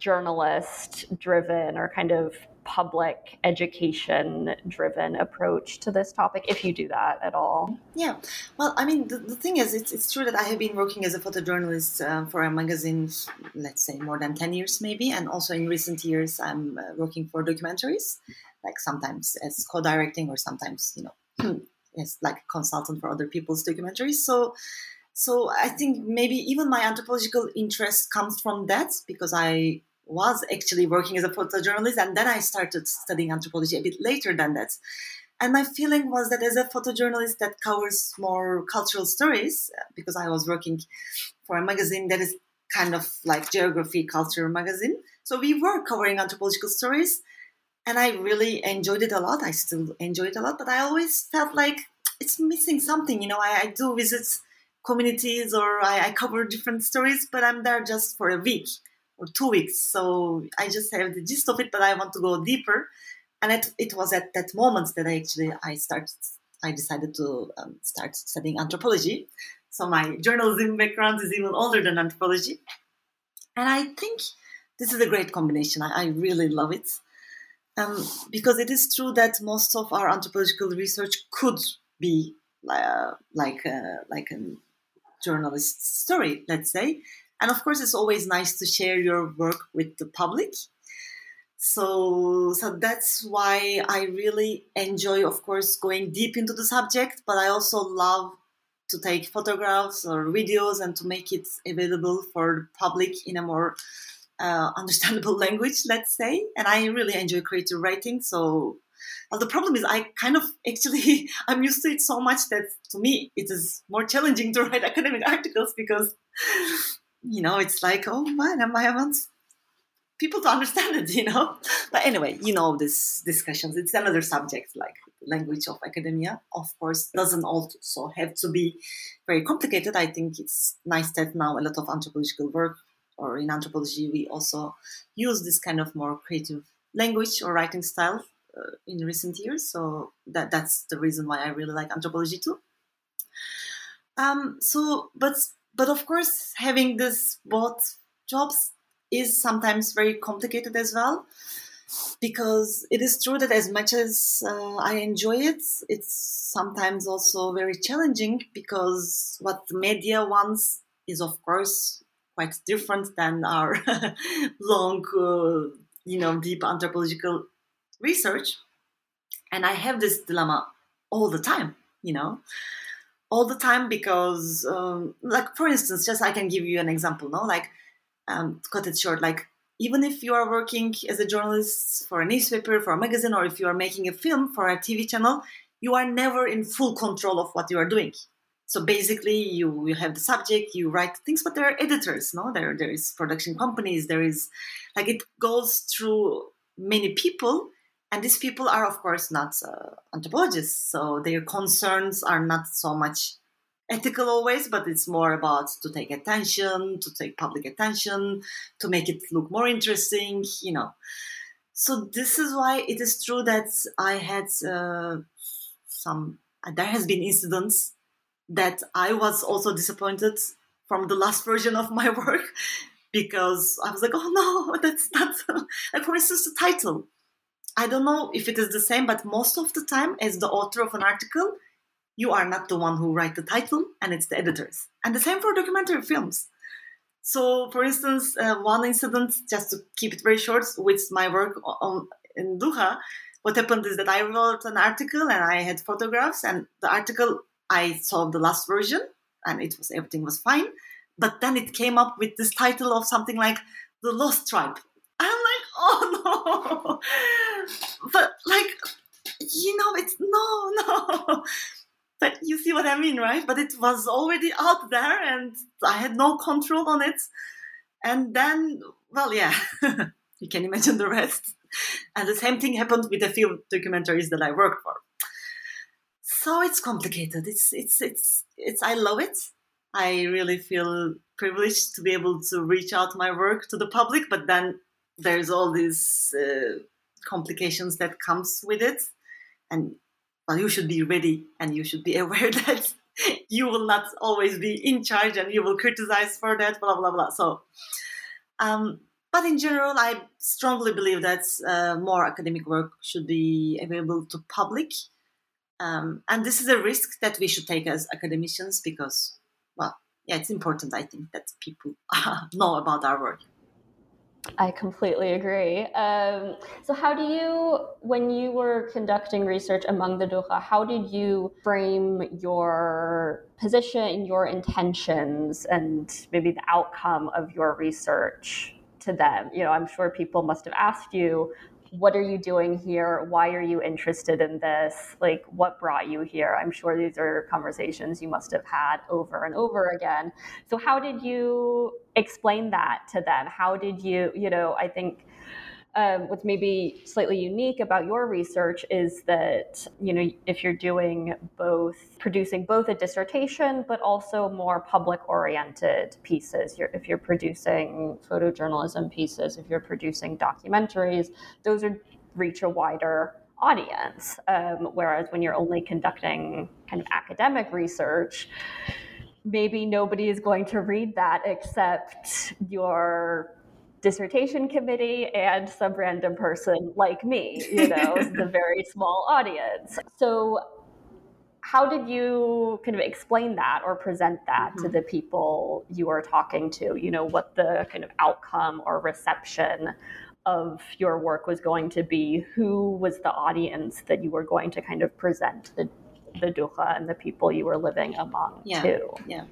journalist driven or kind of public education driven approach to this topic if you do that at all? Yeah. Well i mean the, the thing is it's, it's true that i have been working as a photojournalist uh, for a magazine let's say more than 10 years maybe. And also in recent years i'm uh, working for documentaries like sometimes as co-directing or sometimes you know as like a consultant for other people's documentaries. So so i think maybe even my anthropological interest comes from that because i was actually working as a photojournalist, and then I started studying anthropology a bit later than that. And my feeling was that as a photojournalist that covers more cultural stories, because I was working for a magazine that is kind of like geography culture magazine. So we were covering anthropological stories, and I really enjoyed it a lot. I still enjoy it a lot, but I always felt like it's missing something. You know, I, I do visit communities or I, I cover different stories, but I'm there just for a week or two weeks. So I just have the gist of it, but I want to go deeper. And it, it was at that moment that I actually I started. I decided to um, start studying anthropology. So my journalism background is even older than anthropology, and I think this is a great combination. I, I really love it. Um, because it is true that most of our anthropological research could be uh, like a, like a journalist story, let's say, and of course, it's always nice to share your work with the public. So, so that's why I really enjoy, of course, going deep into the subject, but I also love to take photographs or videos and to make it available for the public in a more uh, understandable language, let's say. And I really enjoy creative writing. So, well, the problem is I kind of actually I'm used to it so much that to me it is more challenging to write academic articles because you know, it's like, oh man, I want people to understand it, you know. But anyway, you know, this discussions, it's another subject, like language of academia, of course, doesn't also have to be very complicated. I think it's nice that now a lot of anthropological work or in anthropology, we also use this kind of more creative language or writing style uh, in recent years. So that that's the reason why I really like anthropology too. Um, so, but but of course, having this both jobs is sometimes very complicated as well because it is true that as much as uh, I enjoy it, it's sometimes also very challenging because what the media wants is, of course, quite different than our long, uh, you know, deep anthropological research. And I have this dilemma all the time, you know all the time because um, like for instance just i can give you an example no? Like um, cut it short like even if you are working as a journalist for a newspaper for a magazine or if you are making a film for a tv channel you are never in full control of what you are doing. So basically you, you have the subject you write things but there are editors no? There there is production companies there is like it goes through many people and these people are of course not uh, anthropologists so their concerns are not so much ethical always but it's more about to take attention to take public attention to make it look more interesting you know. So this is why it is true that i had uh, some there has been incidents that i was also disappointed from the last version of my work because i was like oh no that's not like for instance the title I don't know if it is the same, but most of the time, as the author of an article, you are not the one who write the title, and it's the editors. And the same for documentary films. So, for instance, uh, one incident, just to keep it very short, with my work on in Dukha, what happened is that I wrote an article and I had photographs, and the article I saw the last version, and it was everything was fine. But then it came up with this title of something like the Lost Tribe, I'm like, oh no. But like, you know, it's no, no. But you see what I mean, right? But it was already out there and I had no control on it. And then, well, yeah, you can imagine the rest. And the same thing happened with the film documentaries that I worked for. So it's complicated. It's it's it's it's. I love it. I really feel privileged to be able to reach out my work to the public, but then there's all these uh, complications that comes with it, and well, you should be ready and you should be aware that you will not always be in charge and you will criticize for that, blah blah blah. So, um, but in general, I strongly believe that uh, more academic work should be available to public, um, and this is a risk that we should take as academicians because, well, yeah, it's important. I think that people know about our work. I completely agree. Um, so, how do you, when you were conducting research among the Dukha, how did you frame your position, your intentions, and maybe the outcome of your research to them? You know, I'm sure people must have asked you, what are you doing here? Why are you interested in this? Like, what brought you here? I'm sure these are conversations you must have had over and over again. So, how did you explain that to them? How did you, you know, I think um, what's maybe slightly unique about your research is that you know if you're doing both producing both a dissertation but also more public oriented pieces you're, if you're producing photojournalism pieces if you're producing documentaries those are reach a wider audience. Um, whereas when you're only conducting kind of academic research maybe nobody is going to read that except your dissertation committee and some random person like me, you know, the very small audience. So how did you kind of explain that or present that mm-hmm. to the people you are talking to? You know, what the kind of outcome or reception of your work was going to be? Who was the audience that you were going to kind of present the the dukha and the people you were living among yeah, to? Yeah.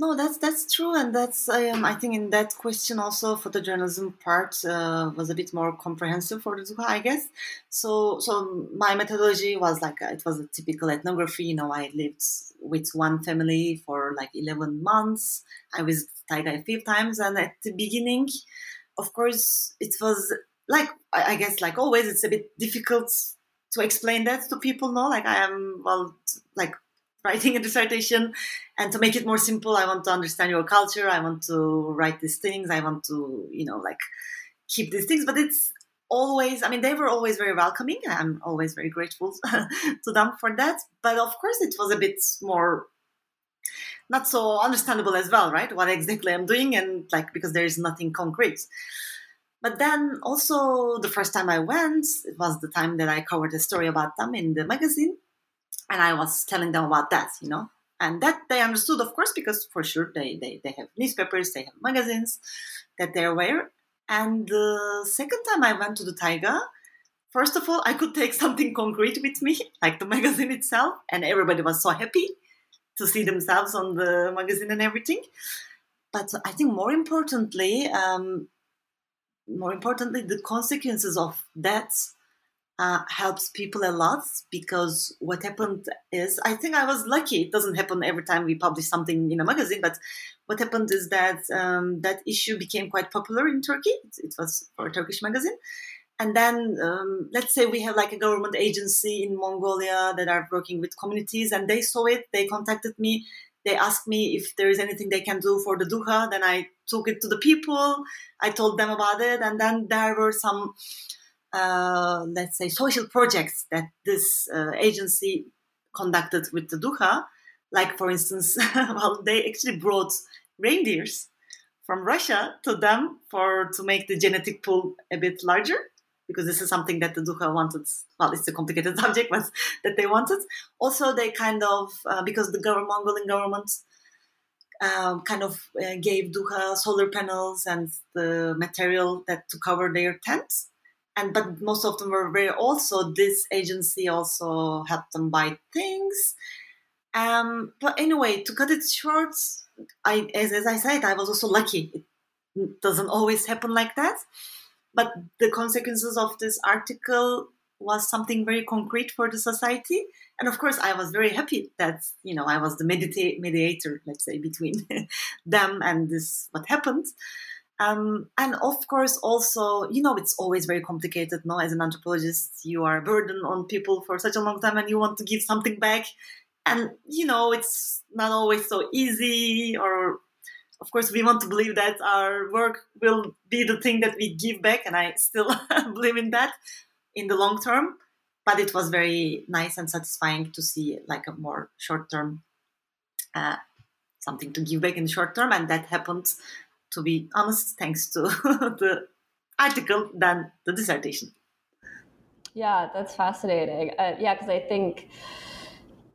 No, that's that's true, and that's um, I think in that question also photojournalism part uh, was a bit more comprehensive for the Dukha, I guess. So so my methodology was like uh, it was a typical ethnography. You know, I lived with one family for like eleven months. I visited Taiga a few times, and at the beginning, of course, it was like I guess like always, it's a bit difficult to explain that to people. No, like I am well, like writing a dissertation. And to make it more simple i want to understand your culture. I want to write these things. I want to you know like keep these things. But it's always i mean they were always very welcoming. I'm always very grateful to them for that. But of course it was a bit more not so understandable as well right? What exactly i'm doing and like because there is nothing concrete. But then also the first time i went it was the time that i covered a story about them in the magazine and I was telling them about that, you know, and that they understood, of course, because for sure they they, they have newspapers, they have magazines that they're aware. And the second time I went to the Taiga, first of all, I could take something concrete with me, like the magazine itself, and everybody was so happy to see themselves on the magazine and everything. But I think more importantly, um, more importantly, the consequences of that uh, helps people a lot because what happened is I think I was lucky. It doesn't happen every time we publish something in a magazine, but what happened is that um, that issue became quite popular in Turkey. It, it was for a Turkish magazine. And then um, let's say we have like a government agency in Mongolia that are working with communities and they saw it, they contacted me, they asked me if there is anything they can do for the dukha. Then I took it to the people, I told them about it, and then there were some uh, let's say, social projects that this uh, agency conducted with the Dukha. Like, for instance, well, they actually brought reindeers from Russia to them for to make the genetic pool a bit larger because this is something that the Dukha wanted. Well, it's a complicated subject, but that they wanted. Also, they kind of uh, because the government, Mongolian government um, kind of uh, gave Dukha solar panels and the material that to cover their tents and but most of them were very also this agency also helped them buy things. Um, but anyway to cut it short i as, as i said i was also lucky. It doesn't always happen like that. But the consequences of this article was something very concrete for the society. And of course i was very happy that you know i was the medita- mediator let's say between them and this what happened Um, and of course, also, you know, it's always very complicated. No, as an anthropologist, you are a burden on people for such a long time, and you want to give something back. And you know, it's not always so easy. Or, of course, we want to believe that our work will be the thing that we give back, and I still believe in that in the long term. But it was very nice and satisfying to see like a more short term, uh, something to give back in the short term, and that happened to be honest, thanks to the article than the dissertation. Yeah, that's fascinating. Uh, yeah, because I think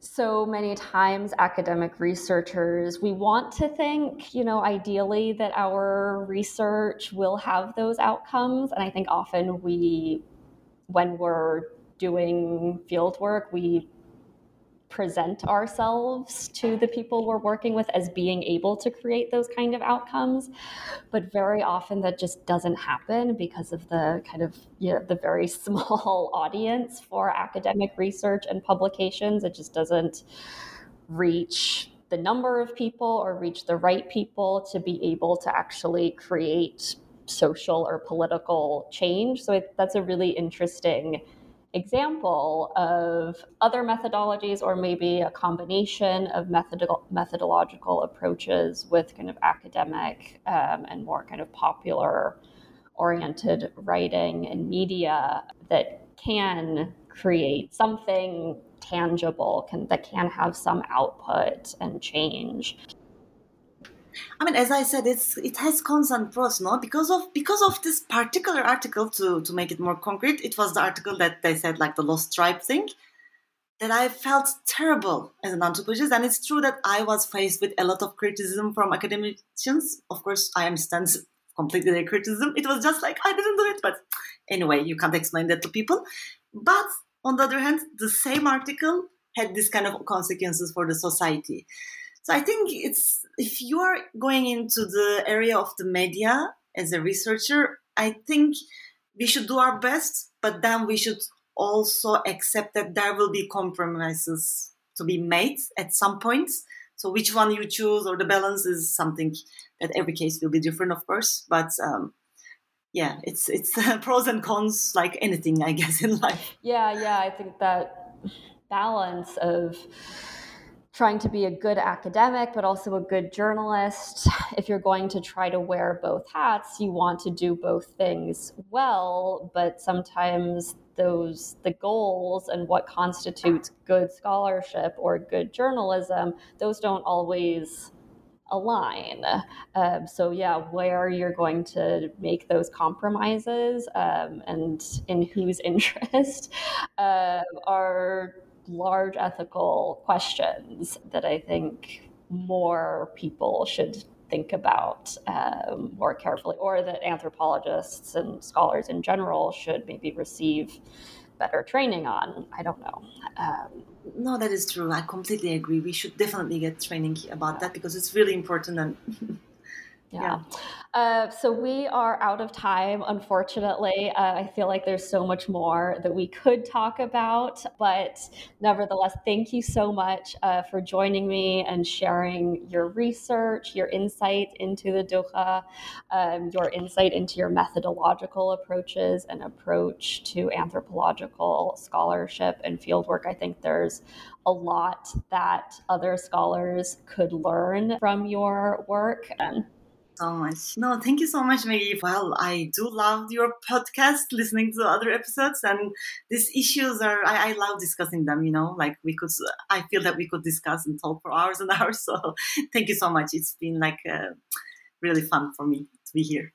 so many times academic researchers we want to think you know ideally that our research will have those outcomes and i think often we when we're doing field work we present ourselves to the people we're working with as being able to create those kind of outcomes. But very often that just doesn't happen because of the kind of you know the very small audience for academic research and publications. It just doesn't reach the number of people or reach the right people to be able to actually create social or political change. So it, that's a really interesting example of other methodologies or maybe a combination of methodological approaches with kind of academic um, and more kind of popular oriented writing and media that can create something tangible can that can have some output and change I mean, as I said, it's it has constant pros, no? Because of because of this particular article, to to make it more concrete, it was the article that they said like the lost tribe thing, that I felt terrible as an anthropologist, and it's true that I was faced with a lot of criticism from academicians. Of course, I understand completely their criticism. It was just like I didn't do it, but anyway, you can't explain that to people. But on the other hand, the same article had this kind of consequences for the society. So I think it's if you are going into the area of the media as a researcher, I think we should do our best, but then we should also accept that there will be compromises to be made at some points. So which one you choose or the balance is something that every case will be different, of course. But um, yeah, it's it's pros and cons like anything, I guess, in life. Yeah, yeah, I think that balance of trying to be a good academic, but also a good journalist. If you're going to try to wear both hats, you want to do both things well, but sometimes those the goals and what constitutes good scholarship or good journalism those don't always align um, so yeah where you're going to make those compromises um, and in whose interest uh, are large ethical questions that I think more people should think about um, more carefully, or that anthropologists and scholars in general should maybe receive better training on. I don't know. Um, no, that is true. I completely agree. We should definitely get training about that because it's really important and Yeah. Uh, so we are out of time, unfortunately. Uh, I feel like there's so much more that we could talk about, but nevertheless, thank you so much uh, for joining me and sharing your research, your insight into the Dukha, um, your insight into your methodological approaches and approach to anthropological scholarship and fieldwork. I think there's a lot that other scholars could learn from your work. And so much. No, thank you so much, Maggie. Well, I do love your podcast, listening to other episodes, and these issues are, I, I, love discussing them, you know, like we could, I feel that we could discuss and talk for hours and hours. So thank you so much. It's been like uh, really fun for me to be here.